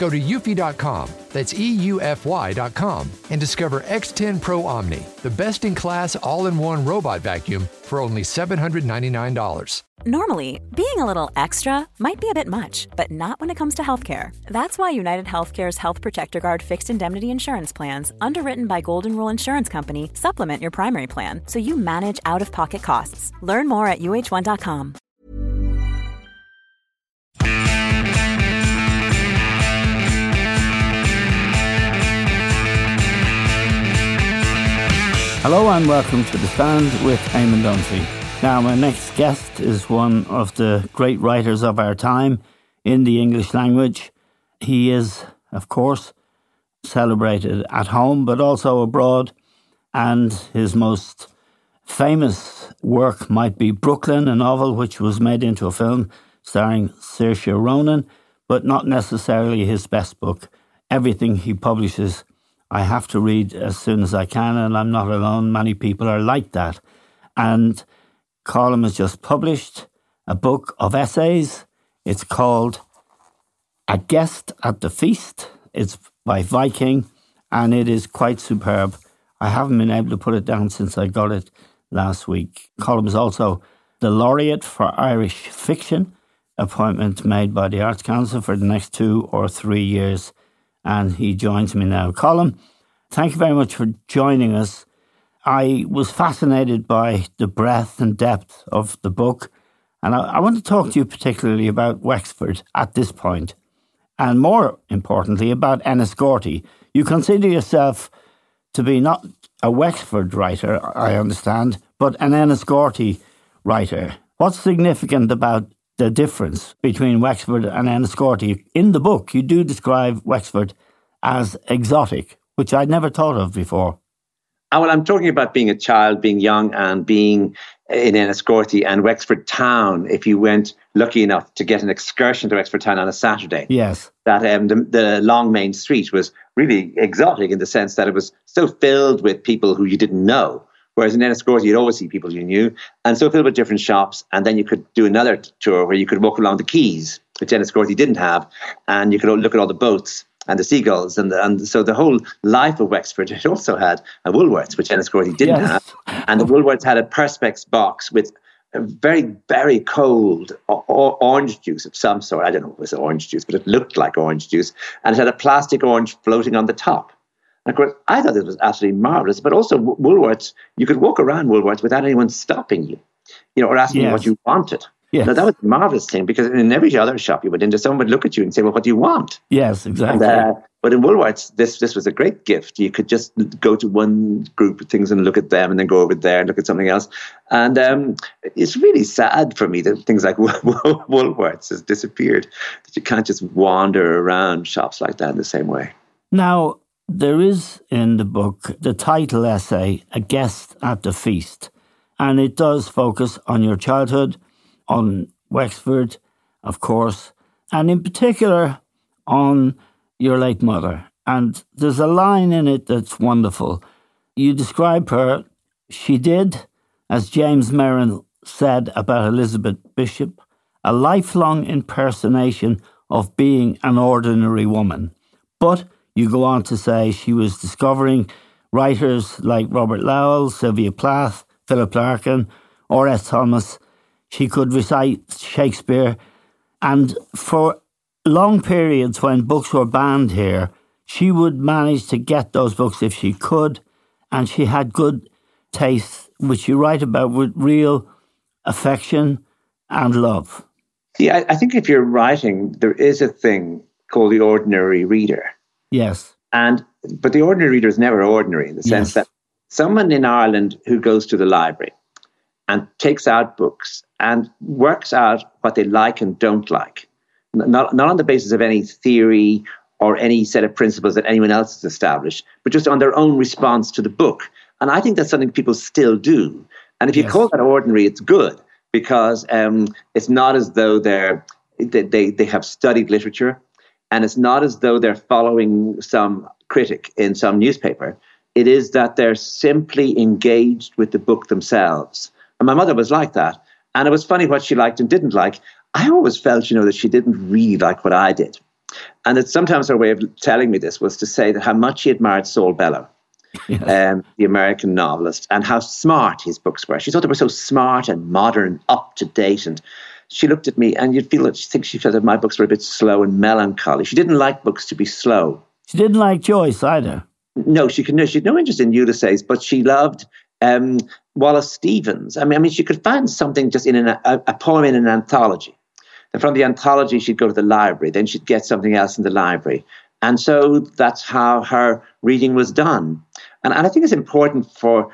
Go to eufy.com, that's EUFY.com, and discover X10 Pro Omni, the best in class all in one robot vacuum for only $799. Normally, being a little extra might be a bit much, but not when it comes to healthcare. That's why United Healthcare's Health Protector Guard fixed indemnity insurance plans, underwritten by Golden Rule Insurance Company, supplement your primary plan so you manage out of pocket costs. Learn more at uh1.com. Hello and welcome to The Stand with Eamon Dunphy. Now, my next guest is one of the great writers of our time in the English language. He is, of course, celebrated at home but also abroad, and his most famous work might be Brooklyn, a novel which was made into a film starring Saoirse Ronan, but not necessarily his best book. Everything he publishes I have to read as soon as I can, and I'm not alone. Many people are like that. And Colm has just published a book of essays. It's called A Guest at the Feast. It's by Viking, and it is quite superb. I haven't been able to put it down since I got it last week. Colm is also the laureate for Irish fiction, appointment made by the Arts Council for the next two or three years and he joins me now. Colm, thank you very much for joining us. I was fascinated by the breadth and depth of the book, and I, I want to talk to you particularly about Wexford at this point, and more importantly, about Enniscorthy. You consider yourself to be not a Wexford writer, I understand, but an Enniscorthy writer. What's significant about the difference between Wexford and Enniscorthy. In the book, you do describe Wexford as exotic, which I'd never thought of before. Oh, well, I'm talking about being a child, being young, and being in Enniscorthy and Wexford town. If you went lucky enough to get an excursion to Wexford town on a Saturday, yes, that um, the, the long main street was really exotic in the sense that it was so filled with people who you didn't know. Whereas in Enniscorthy, you'd always see people you knew. And so filled with different shops. And then you could do another tour where you could walk along the quays, which Enniscorthy didn't have. And you could look at all the boats and the seagulls. And, the, and so the whole life of Wexford, it also had a Woolworths, which Enniscorthy didn't yes. have. And the Woolworths had a Perspex box with very, very cold orange juice of some sort. I don't know if it was orange juice, but it looked like orange juice. And it had a plastic orange floating on the top. And of course, I thought this was absolutely marvelous. But also, Woolworths, you could walk around Woolworths without anyone stopping you, you know, or asking yes. you what you wanted. Yes. Now, that was a marvelous thing because in every other shop you went into, someone would look at you and say, Well, what do you want? Yes, exactly. And, uh, but in Woolworths, this this was a great gift. You could just go to one group of things and look at them, and then go over there and look at something else. And um, it's really sad for me that things like Woolworths has disappeared. That you can't just wander around shops like that in the same way. Now, there is in the book the title essay, A Guest at the Feast, and it does focus on your childhood, on Wexford, of course, and in particular on your late mother. And there's a line in it that's wonderful. You describe her, she did, as James Merrill said about Elizabeth Bishop, a lifelong impersonation of being an ordinary woman. But you go on to say she was discovering writers like Robert Lowell, Sylvia Plath, Philip Larkin, R. S. Thomas. She could recite Shakespeare. And for long periods when books were banned here, she would manage to get those books if she could. And she had good taste, which you write about with real affection and love. I, I think if you're writing, there is a thing called the ordinary reader. Yes. And but the ordinary reader is never ordinary in the sense yes. that someone in Ireland who goes to the library and takes out books and works out what they like and don't like, not, not on the basis of any theory or any set of principles that anyone else has established, but just on their own response to the book. And I think that's something people still do. And if you yes. call that ordinary, it's good because um, it's not as though they're they, they have studied literature, and it's not as though they're following some critic in some newspaper. It is that they're simply engaged with the book themselves. And my mother was like that. And it was funny what she liked and didn't like. I always felt, you know, that she didn't really like what I did. And that sometimes her way of telling me this was to say that how much she admired Saul Bellow, yes. um, the American novelist, and how smart his books were. She thought they were so smart and modern, up to date. And she looked at me, and you'd feel that she thinks she felt that my books were a bit slow and melancholy. She didn't like books to be slow. She didn't like Joyce either. No, she could no, she had no interest in Ulysses, but she loved um, Wallace Stevens. I mean, I mean, she could find something just in an, a, a poem in an anthology And from the anthology, she'd go to the library. Then she'd get something else in the library. And so that's how her reading was done. And, and I think it's important for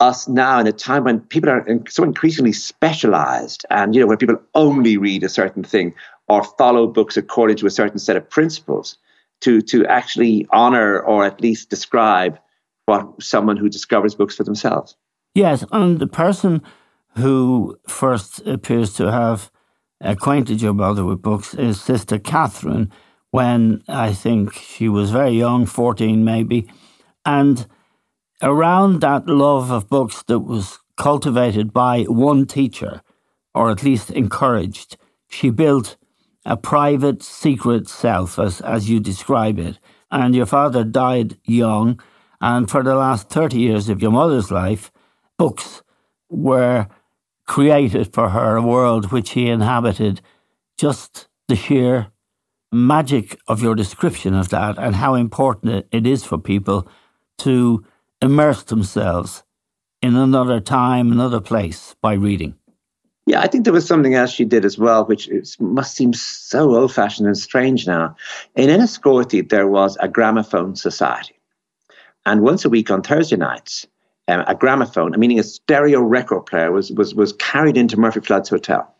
us now in a time when people are so increasingly specialized and, you know, where people only read a certain thing or follow books according to a certain set of principles to, to actually honor or at least describe what someone who discovers books for themselves. Yes, and the person who first appears to have acquainted your brother with books is Sister Catherine when I think she was very young, 14 maybe. And around that love of books that was cultivated by one teacher, or at least encouraged, she built a private, secret self, as, as you describe it. And your father died young, and for the last 30 years of your mother's life, books were created for her a world which she inhabited. Just the sheer magic of your description of that and how important it is for people to immerse themselves in another time, another place by reading. Yeah, I think there was something else she did as well, which must seem so old fashioned and strange now. In Enniscorthy, there was a gramophone society. And once a week on Thursday nights, um, a gramophone, meaning a stereo record player, was, was, was carried into Murphy Flood's hotel.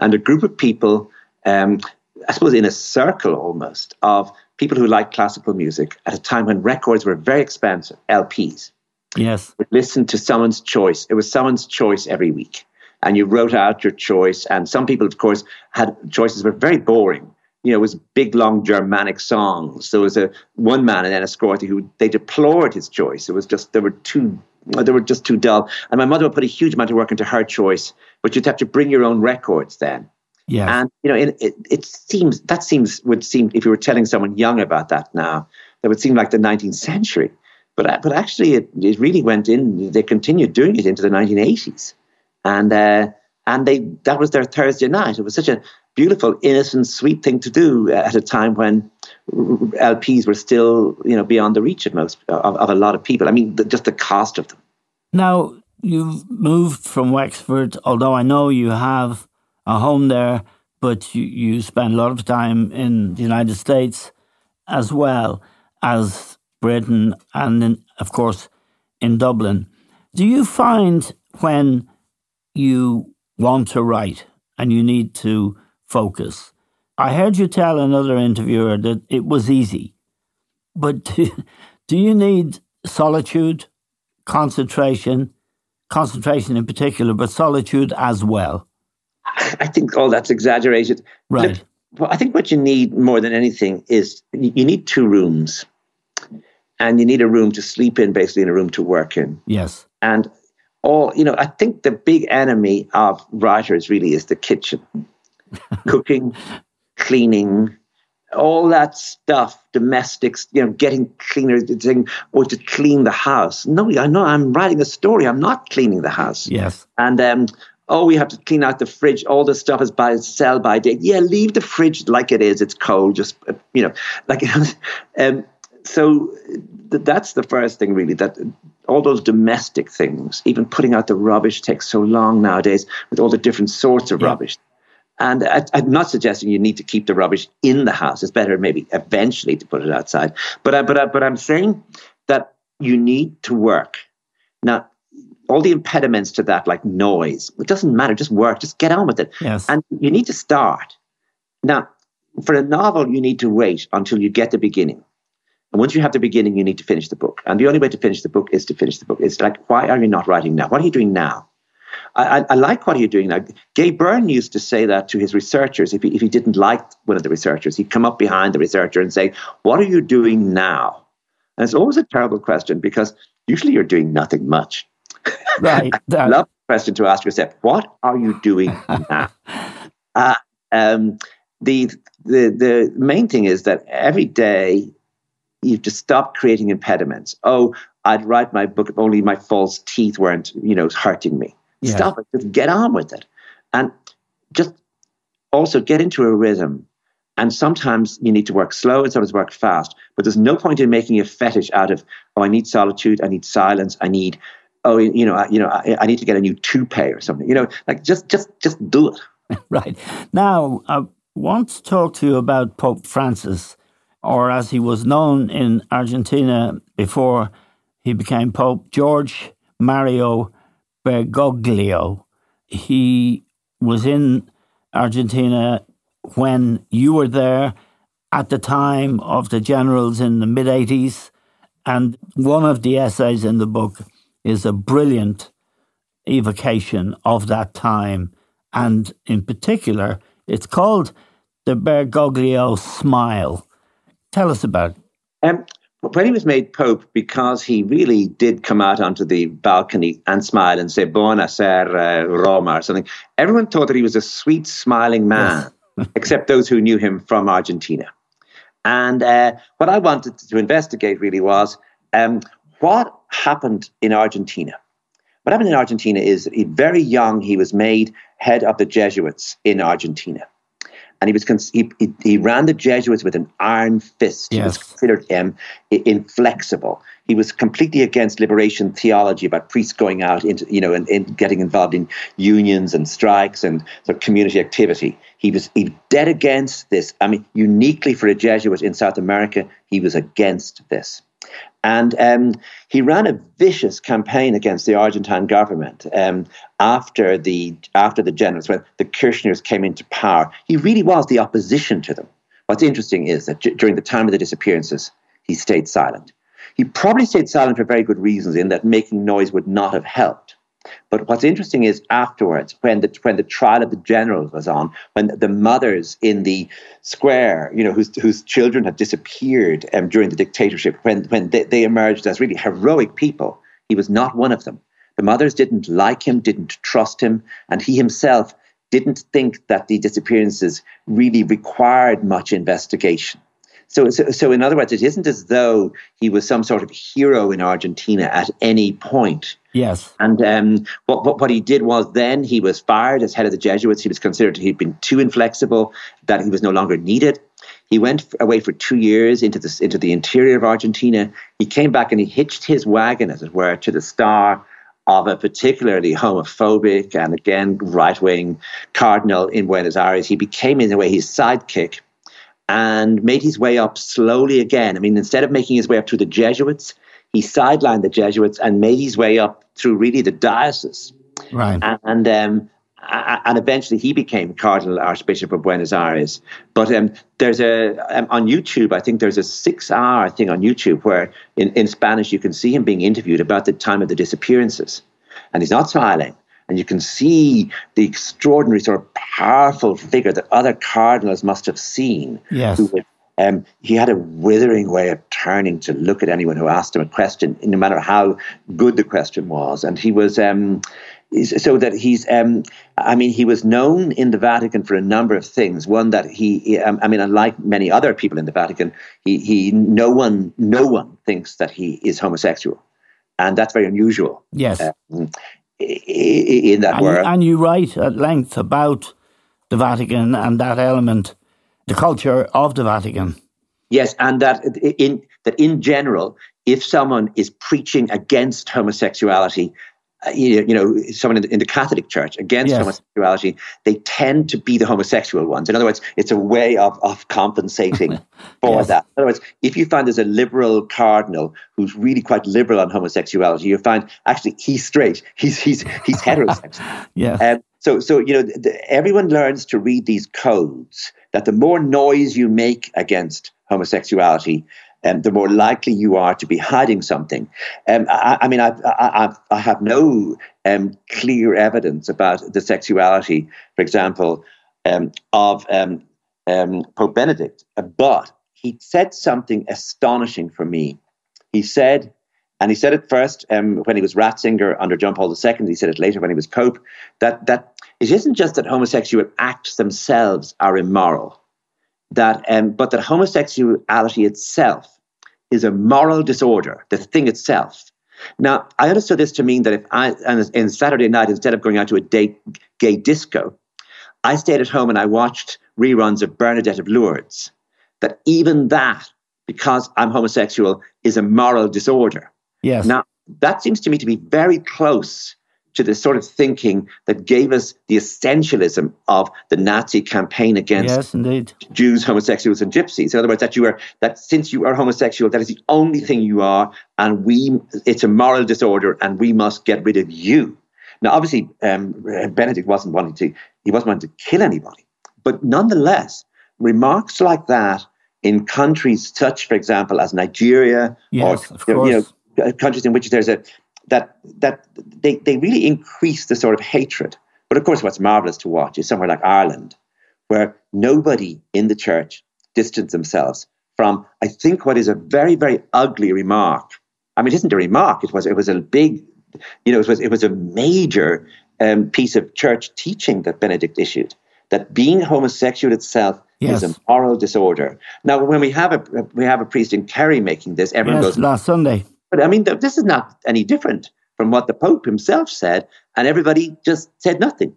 And a group of people, um, I suppose in a circle almost, of people who liked classical music at a time when records were very expensive, LPs. Yes. Listen to someone's choice. It was someone's choice every week. And you wrote out your choice. And some people, of course, had choices that were very boring you know, it was big, long Germanic songs. There was a one man in Enniscorthy who they deplored his choice. It was just there were too they were just too dull. And my mother would put a huge amount of work into her choice, but you'd have to bring your own records then. Yeah. And you know, it, it, it seems that seems would seem if you were telling someone young about that now, that would seem like the 19th century. But uh, but actually, it, it really went in. They continued doing it into the 1980s, and uh, and they that was their Thursday night. It was such a beautiful, innocent, sweet thing to do at a time when LPs were still, you know, beyond the reach of most of, of a lot of people. I mean, the, just the cost of them. Now you've moved from Wexford, although I know you have a home there, but you, you spend a lot of time in the United States as well as Britain, and in, of course in Dublin. Do you find when you want to write and you need to focus. I heard you tell another interviewer that it was easy, but do, do you need solitude, concentration, concentration in particular, but solitude as well? I think all that's exaggerated. Right. Look, I think what you need more than anything is you need two rooms. And you need a room to sleep in, basically, and a room to work in. Yes. And all, you know, I think the big enemy of writers really is the kitchen. cooking, cleaning, all that stuff, domestics, you know, getting cleaner, thing, or to clean the house. No, I know I'm writing a story. I'm not cleaning the house. Yes. And um, oh, we have to clean out the fridge. All the stuff is by sell by date. Yeah, leave the fridge like it is. It's cold. Just uh, you know, like um, so. Th- that's the first thing, really. That all those domestic things, even putting out the rubbish, takes so long nowadays with all the different sorts of yeah. rubbish. And I, am not suggesting you need to keep the rubbish in the house. It's better maybe eventually to put it outside. But I, but I, but I'm saying that you need to work. Now, all the impediments to that, like noise, it doesn't matter. Just work. Just get on with it. Yes. And you need to start. Now, for a novel, you need to wait until you get the beginning. And once you have the beginning, you need to finish the book. And the only way to finish the book is to finish the book. It's like, why are you not writing now? What are you doing now? I, I, I like what you're doing now. Gay Byrne used to say that to his researchers. If he, if he didn't like one of the researchers, he'd come up behind the researcher and say, What are you doing now? And it's always a terrible question because usually you're doing nothing much. Right. I love the question to ask yourself, What are you doing now? uh, um, the, the, the main thing is that every day you to stop creating impediments. Oh, I'd write my book if only my false teeth weren't, you know, hurting me. Yeah. Stop it. Just get on with it. And just also get into a rhythm. And sometimes you need to work slow and sometimes work fast. But there's no point in making a fetish out of, oh, I need solitude, I need silence, I need, oh, you know, I, you know, I, I need to get a new toupee or something. You know, like just, just, just do it. right now, I want to talk to you about Pope Francis, or as he was known in Argentina before he became Pope, George Mario Bergoglio. He was in Argentina when you were there at the time of the generals in the mid 80s. And one of the essays in the book is a brilliant evocation of that time. And in particular, it's called the Bergoglio Smile. Tell us about it. Um, when he was made Pope, because he really did come out onto the balcony and smile and say "Buona sera, Roma" or something, everyone thought that he was a sweet, smiling man, yes. except those who knew him from Argentina. And uh, what I wanted to investigate really was um, what happened in Argentina. What happened in Argentina is he, very young, he was made head of the Jesuits in Argentina and he was he, he, he, ran the Jesuits with an iron fist. Yes. He was considered um, inflexible. He was completely against liberation theology about priests going out into you know and, and getting involved in unions and strikes and sort of community activity. He was he dead against this. I mean, uniquely for a Jesuit in South America, he was against this. And um, he ran a vicious campaign against the Argentine government um, after the after the generals, when the Kirchners came into power. He really was the opposition to them. What's interesting is that j- during the time of the disappearances, he stayed silent. He probably stayed silent for very good reasons, in that making noise would not have helped. But what's interesting is afterwards, when the when the trial of the generals was on, when the mothers in the square, you know, whose whose children had disappeared um, during the dictatorship, when when they, they emerged as really heroic people, he was not one of them. The mothers didn't like him, didn't trust him, and he himself didn't think that the disappearances really required much investigation. So, so, so, in other words, it isn't as though he was some sort of hero in Argentina at any point. Yes. And um, what, what, what he did was then he was fired as head of the Jesuits. He was considered he'd been too inflexible, that he was no longer needed. He went away for two years into the, into the interior of Argentina. He came back and he hitched his wagon, as it were, to the star of a particularly homophobic and again right wing cardinal in Buenos Aires. He became, in a way, his sidekick and made his way up slowly again. I mean, instead of making his way up through the Jesuits, he sidelined the Jesuits and made his way up through really the diocese. Right. And um, and eventually he became Cardinal Archbishop of Buenos Aires. But um, there's a um, on YouTube, I think there's a six-hour thing on YouTube where in, in Spanish you can see him being interviewed about the time of the disappearances, and he's not smiling and you can see the extraordinary sort of powerful figure that other cardinals must have seen. Yes. Would, um, he had a withering way of turning to look at anyone who asked him a question, no matter how good the question was. And he was, um, so that he's, um, I mean, he was known in the Vatican for a number of things. One that he, um, I mean, unlike many other people in the Vatican, he, he, no one, no one thinks that he is homosexual, and that's very unusual. Yes. Um, in that and, world. And you write at length about the Vatican and that element, the culture of the Vatican. Yes, and that in that in general, if someone is preaching against homosexuality, uh, you, know, someone in the, in the Catholic Church against yes. homosexuality, they tend to be the homosexual ones. In other words, it's a way of, of compensating for yes. that. In other words, if you find there's a liberal cardinal who's really quite liberal on homosexuality, you find actually he's straight, he's he's he's heterosexual. yeah. Um, so so you know, the, everyone learns to read these codes that the more noise you make against homosexuality, um, the more likely you are to be hiding something. Um, I, I, mean, I, I, I have no um, clear evidence about the sexuality, for example, um, of um, um, Pope Benedict, but he said something astonishing for me. He said, and he said it first when he was Ratzinger under John Paul II. He said it later when he was Pope. That that it isn't just that homosexual acts themselves are immoral, that um, but that homosexuality itself is a moral disorder, the thing itself. Now, I understood this to mean that if I, and Saturday night, instead of going out to a day, gay disco, I stayed at home and I watched reruns of Bernadette of Lourdes, that even that, because I'm homosexual, is a moral disorder. Yes. Now, that seems to me to be very close to the sort of thinking that gave us the essentialism of the Nazi campaign against yes, indeed. Jews, homosexuals, and gypsies. In other words, that you are that since you are homosexual, that is the only thing you are, and we it's a moral disorder, and we must get rid of you. Now, obviously, um, Benedict wasn't wanting to he wasn't wanting to kill anybody, but nonetheless, remarks like that in countries such, for example, as Nigeria yes, or you know, countries in which there's a that that they, they really increase the sort of hatred. But of course, what's marvelous to watch is somewhere like Ireland, where nobody in the church distanced themselves from, I think, what is a very, very ugly remark. I mean, it isn't a remark. It was it was a big, you know, it was it was a major um, piece of church teaching that Benedict issued that being homosexual itself yes. is a moral disorder. Now, when we have a we have a priest in Kerry making this, everyone yes, goes last Sunday. But I mean, this is not any different from what the Pope himself said, and everybody just said nothing.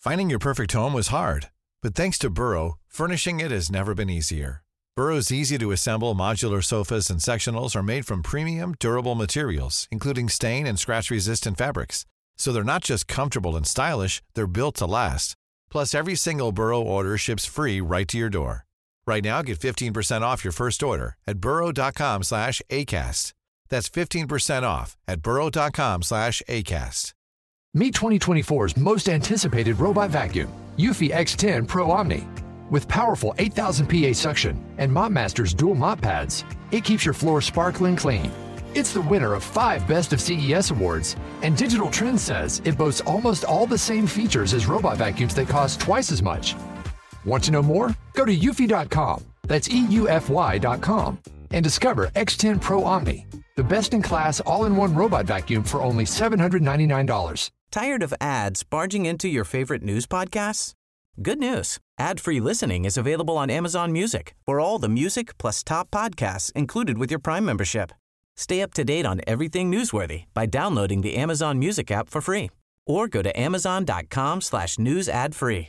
Finding your perfect home was hard, but thanks to Burrow, furnishing it has never been easier. Burrow's easy to assemble modular sofas and sectionals are made from premium, durable materials, including stain and scratch resistant fabrics. So they're not just comfortable and stylish, they're built to last. Plus, every single Burrow order ships free right to your door. Right now, get 15% off your first order at burrow.com slash ACAST. That's 15% off at burrow.com slash ACAST. Meet 2024's most anticipated robot vacuum, Eufy X10 Pro Omni. With powerful 8000 PA suction and MopMaster's dual mop pads, it keeps your floor sparkling clean. It's the winner of five Best of CES awards, and Digital Trends says it boasts almost all the same features as robot vacuums that cost twice as much. Want to know more? Go to eufy.com. That's EUFY.com and discover X10 Pro Omni, the best in class all in one robot vacuum for only $799. Tired of ads barging into your favorite news podcasts? Good news ad free listening is available on Amazon Music for all the music plus top podcasts included with your Prime membership. Stay up to date on everything newsworthy by downloading the Amazon Music app for free or go to amazon.com slash news ad free.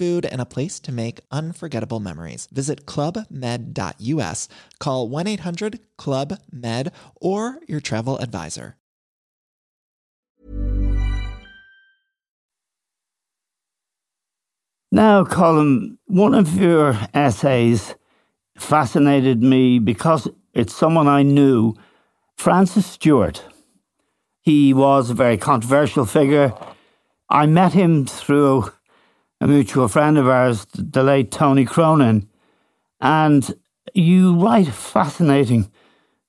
food, and a place to make unforgettable memories. Visit clubmed.us, call 1 800 Club Med, or your travel advisor. Now, Colm, one of your essays fascinated me because it's someone I knew, Francis Stewart. He was a very controversial figure. I met him through a mutual friend of ours, the late Tony Cronin. And you write a fascinating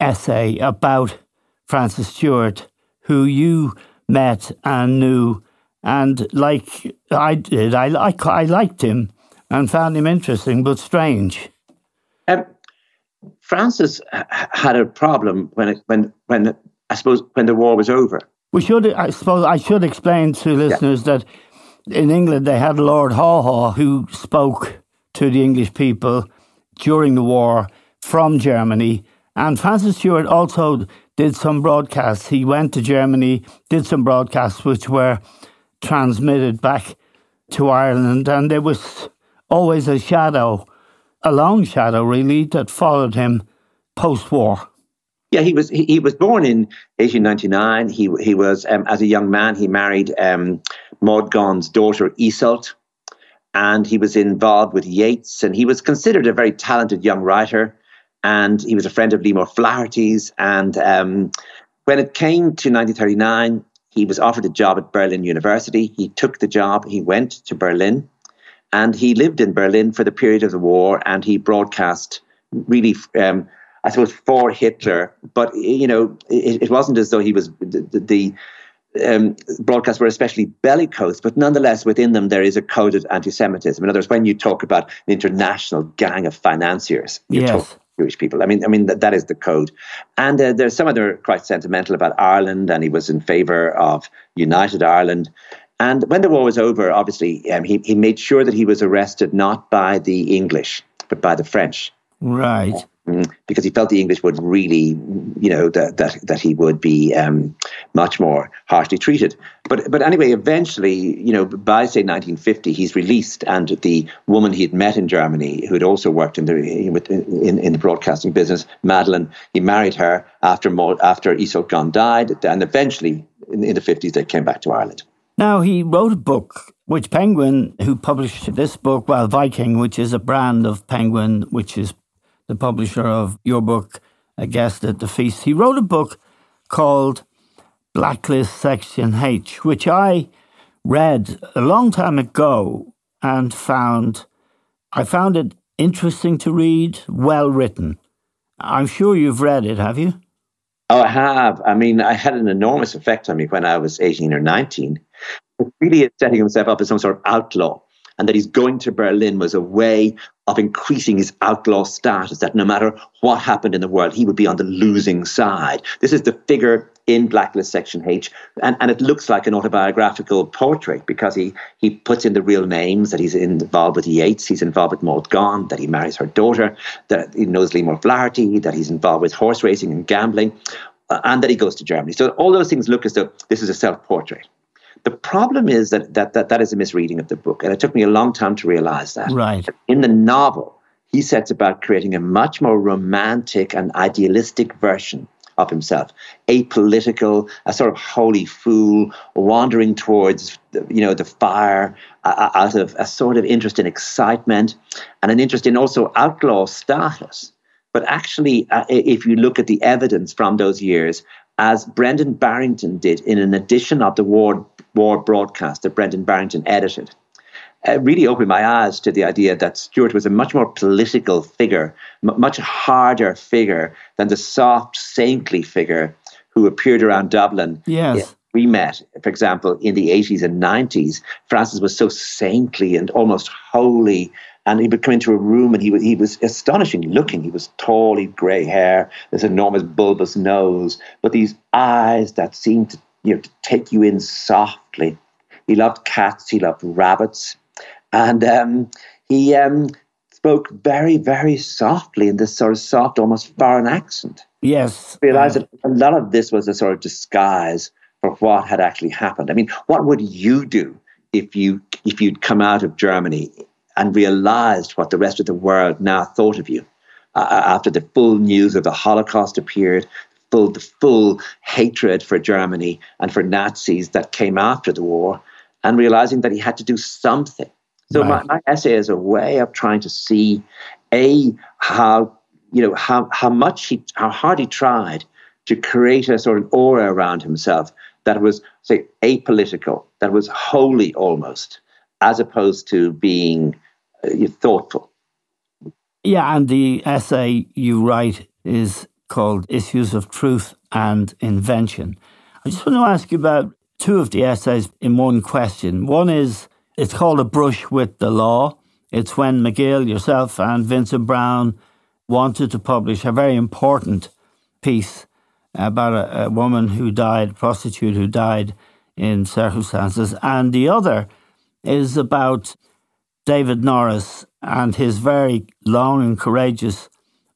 essay about Francis Stuart, who you met and knew. And like I did, I, I, I liked him and found him interesting but strange. Um, Francis had a problem when it, when when I suppose when the war was over. We should, I suppose, I should explain to listeners yeah. that in England, they had Lord Haw Haw who spoke to the English people during the war from Germany. And Francis Stuart also did some broadcasts. He went to Germany, did some broadcasts which were transmitted back to Ireland, and there was always a shadow, a long shadow really, that followed him post war. Yeah, he was he, he was born in 1899. He he was um, as a young man he married um, Maud Gonne's daughter Iseult, and he was involved with Yeats, and he was considered a very talented young writer, and he was a friend of Liam O'Flaherty's. And um, when it came to 1939, he was offered a job at Berlin University. He took the job. He went to Berlin, and he lived in Berlin for the period of the war, and he broadcast really. Um, I suppose for Hitler, but you know, it, it wasn't as though he was the, the um, broadcasts were especially bellicose, but nonetheless within them there is a coded anti-Semitism. In other words, when you talk about an international gang of financiers, you yes. talk Jewish people. I mean, I mean that, that is the code. And uh, there's some other quite sentimental about Ireland, and he was in favour of united Ireland. And when the war was over, obviously, um, he, he made sure that he was arrested not by the English, but by the French. Right. Mm, because he felt the English would really, you know, that that, that he would be um, much more harshly treated. But but anyway, eventually, you know, by say 1950, he's released, and the woman he had met in Germany, who had also worked in the in, in the broadcasting business, Madeline, he married her after after Iseult Gonne died, and eventually in, in the 50s they came back to Ireland. Now he wrote a book which Penguin, who published this book, well, Viking, which is a brand of Penguin, which is the publisher of your book, A Guest at the Feast, he wrote a book called Blacklist Section H, which I read a long time ago and found I found it interesting to read, well written. I'm sure you've read it, have you? Oh, I have. I mean, I had an enormous effect on me when I was 18 or 19. Really setting himself up as some sort of outlaw and that he's going to Berlin was a way of increasing his outlaw status, that no matter what happened in the world, he would be on the losing side. This is the figure in Blacklist Section H, and, and it looks like an autobiographical portrait because he, he puts in the real names that he's involved with Yeats, he's involved with Maud Gonne, that he marries her daughter, that he knows Liam O'Flaherty, that he's involved with horse racing and gambling, uh, and that he goes to Germany. So all those things look as though this is a self portrait. The problem is that, that that that is a misreading of the book, and it took me a long time to realize that. Right. In the novel, he sets about creating a much more romantic and idealistic version of himself, apolitical, a sort of holy fool, wandering towards you know the fire uh, out of a sort of interest in excitement and an interest in also outlaw status. But actually, uh, if you look at the evidence from those years, as Brendan Barrington did in an edition of the War war broadcast that Brendan Barrington edited. It really opened my eyes to the idea that Stuart was a much more political figure, m- much harder figure than the soft, saintly figure who appeared around Dublin. Yes. We met, for example, in the 80s and 90s. Francis was so saintly and almost holy. And he would come into a room and he was, he was astonishing looking. He was tall, he had grey hair, this enormous bulbous nose, but these eyes that seemed to you know, to take you in softly. He loved cats, he loved rabbits, and um, he um, spoke very, very softly in this sort of soft, almost foreign accent. Yes. I realized uh, that a lot of this was a sort of disguise for what had actually happened. I mean, what would you do if you if you'd come out of Germany and realized what the rest of the world now thought of you? Uh, after the full news of the Holocaust appeared, full, the full hatred for Germany and for Nazis that came after the war, and realizing that he had to do something. So right. my, my essay is a way of trying to see a how you know how how much he how hard he tried to create a sort of aura around himself that was say apolitical, that was holy almost, as opposed to being uh, thoughtful. Yeah, and the essay you write is called Issues of Truth and Invention. I just want to ask you about two of the essays in one question. One is it's called A Brush with the Law. It's when Magill, yourself, and Vincent Browne wanted to publish a very important piece about a, a woman who died, a prostitute who died in circumstances. And the other is about David Norris and his very long and courageous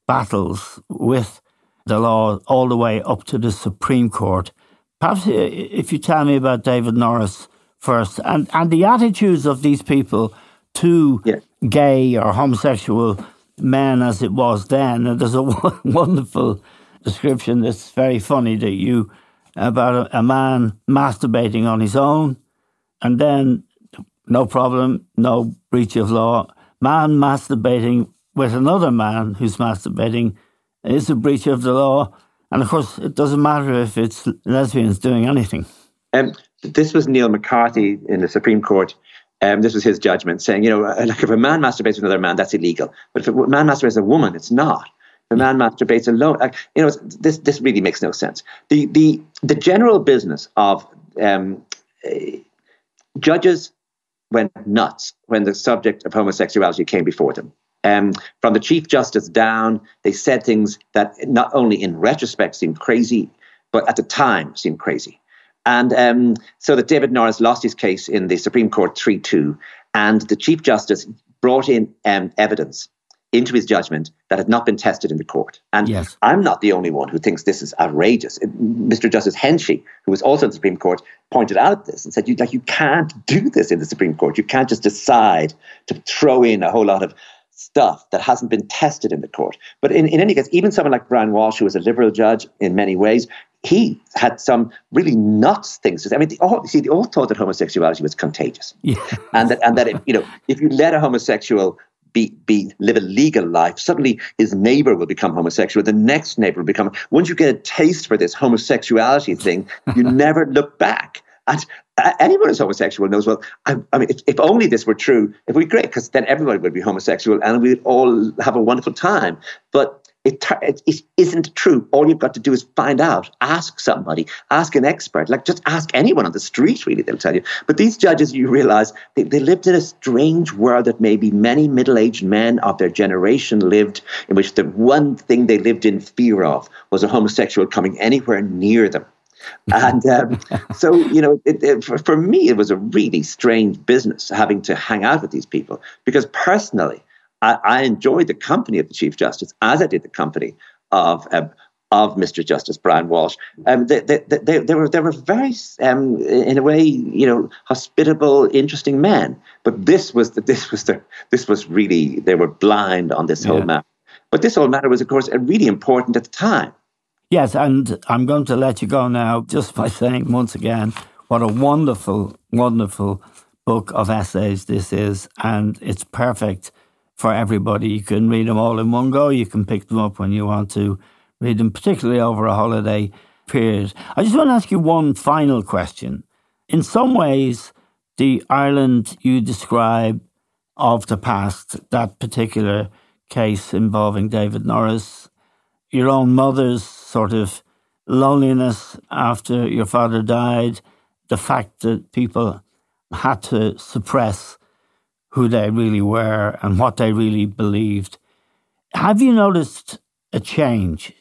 battles with the law all the way up to the Supreme Court. Perhaps uh, if you tell me about David Norris first and, and the attitudes of these people to yeah. gay or homosexual men as it was then. And there's a wonderful description that's very funny that you about a, a man masturbating on his own and then no problem, no breach of law. Man masturbating with another man who's masturbating is a breach of the law. And of course, it doesn't matter if it's lesbians doing anything. Um, this was Niall McCarthy in the Supreme Court. Um, this was his judgment, saying, you know, like if a man masturbates with another man, that's illegal. But if a man masturbates a woman, it's not. If a man masturbates alone, like, you know, this this really makes no sense. The the the general business of um, uh, judges went nuts when the subject of homosexuality came before them. Um, from the Chief Justice down, they said things that not only in retrospect seemed crazy, but at the time seemed crazy. And um, so that David Norris lost his case in the Supreme Court 3 2, and the Chief Justice brought in um, evidence into his judgment that had not been tested in the court. And yes. I'm not the only one who thinks this is outrageous. Mr. Justice Henchy, who was also in the Supreme Court, pointed out this and said, you, like, you can't do this in the Supreme Court. You can't just decide to throw in a whole lot of stuff that hasn't been tested in the court. But in, in any case, even someone like Brian Walsh, who was a liberal judge in many ways, he had some really nuts things to say. I mean, they all, see, they all thought that homosexuality was contagious, yeah. and that and that it, you know, if you let a homosexual be, be live a legal life, suddenly his neighbor will become homosexual. The next neighbor will become. Once you get a taste for this homosexuality thing, you never look back. And uh, anyone who's homosexual knows, well, I, I mean, if, if, only this were true, it would be great because then everybody would be homosexual and we'd all have a wonderful time. But it, it, it isn't true. All you've got to do is find out, ask somebody, ask an expert, like just ask anyone on the street, really, they'll tell you. But these judges, you realize, they, they lived in a strange world that maybe many middle aged men of their generation lived, in which the one thing they lived in fear of was a homosexual coming anywhere near them. and um, so, you know, it, it, for, for me, it was a really strange business having to hang out with these people because personally, I, I, enjoyed the company of the Chief Justice as I did the company of um, of Mr. Justice Brian Walsh. Um, they, they, they, they, were they were very, um, in a way, you know, hospitable, interesting men. But this was the, this was the this was really they were blind on this whole matter. But this whole matter was, of course, really important at the time. Yes, and I'm going to let you go now just by saying once again what a wonderful, wonderful book of essays this is, and it's perfect for everybody. You can read them all in one go. You can pick them up when you want to read them, particularly over a holiday period. I just want to ask you one final question. In some ways, the Ireland you describe of the past, that particular case involving David Norris, your own mother's sort of loneliness after your father died, the fact that people had to suppress who they really were and what they really believed. Have you noticed a change?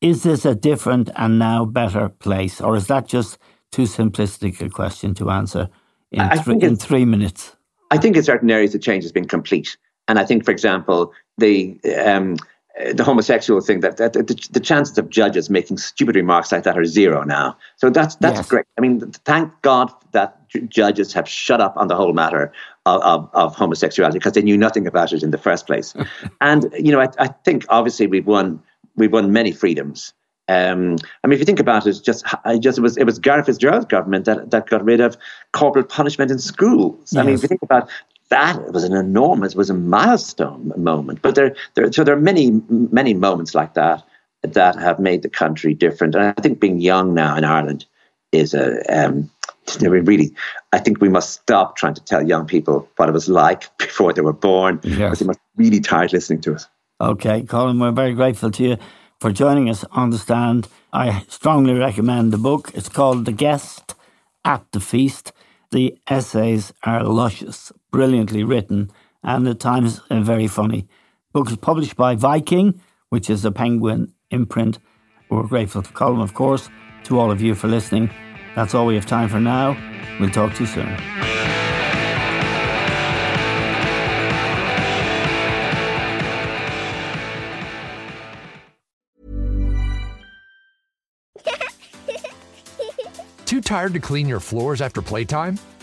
Is this a different and now better place, or is that just too simplistic a question to answer in, th- in three minutes? I think in certain areas the change has been complete. And I think, for example, the um, the homosexual thing that, that the, the, chances of judges making stupid remarks like that are zero now. So that's that's yes. great. I mean, thank God that judges have shut up on the whole matter of, of, of homosexuality because they knew nothing about it in the first place. and you know, I, I, think obviously we've won we've won many freedoms. Um, I mean, if you think about it, just I just it was it was Garret FitzGerald's government that, that got rid of corporal punishment in schools. Yes. I mean, if you think about that was an enormous, was a milestone moment. But there, there, so there are many, many moments like that that have made the country different. And I think being young now in Ireland is a, um, really, I think we must stop trying to tell young people what it was like before they were born. Yes. Because they must really tired listening to us. Okay, Colm, we're very grateful to you for joining us on the stand. I strongly recommend the book. It's called The Guest at the Feast. The essays are luscious, brilliantly written and at times very funny. Books published by Viking, which is the Penguin imprint. We're grateful to Colm, of course, to all of you for listening. That's all we have time for now. We'll talk to you soon. Too tired to clean your floors after playtime?